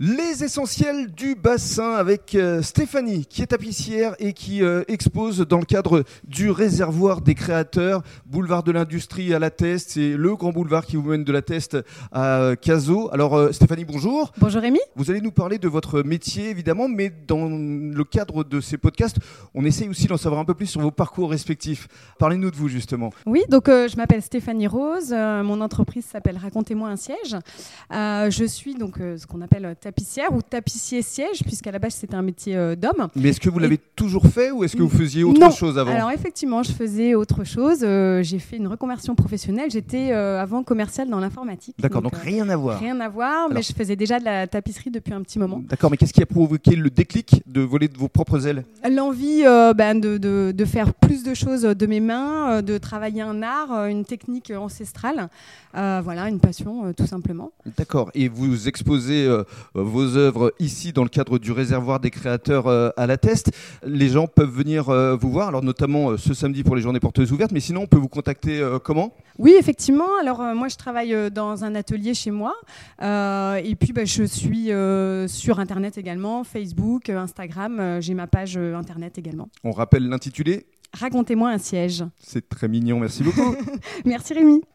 Les essentiels du bassin avec euh, Stéphanie qui est tapissière et qui euh, expose dans le cadre du réservoir des créateurs, boulevard de l'industrie à La Teste, c'est le grand boulevard qui vous mène de La Teste à euh, Cazaux. Alors Stéphanie, bonjour. Bonjour Rémi. Vous allez nous parler de votre métier évidemment, mais dans le cadre de ces podcasts, on essaye aussi d'en savoir un peu plus sur vos parcours respectifs. Parlez-nous de vous justement. Oui, donc je m'appelle Stéphanie Rose, mon entreprise s'appelle Racontez-moi un siège. je suis donc ce qu'on appelle tapissière ou tapissier siège, puisqu'à la base c'était un métier euh, d'homme. Mais est-ce que vous l'avez toujours fait ou est-ce que vous faisiez autre chose avant Alors effectivement, je faisais autre chose. Euh, j'ai fait une reconversion professionnelle. J'étais euh, avant commercial dans l'informatique. D'accord, donc, rien à voir. Rien à voir, mais je faisais déjà de la tapisserie depuis un petit moment. D'accord, mais qu'est-ce qui a provoqué le déclic de voler de vos propres ailes? L'envie ben, de, de, de, faire plus de choses de mes mains, de travailler un art, une technique ancestrale. voilà, une passion tout simplement. D'accord, et vous exposez vos œuvres ici dans le cadre du réservoir des créateurs euh, à la Teste. Les gens peuvent venir euh, vous voir, alors notamment euh, ce samedi pour les journées porteuses ouvertes, mais sinon on peut vous contacter comment? Oui, effectivement. Alors moi je travaille dans un atelier chez moi et puis bah, je suis sur Internet également, Facebook, Instagram, j'ai ma page Internet également. On rappelle l'intitulé? Racontez-moi un siège. C'est très mignon, merci beaucoup. merci Rémi.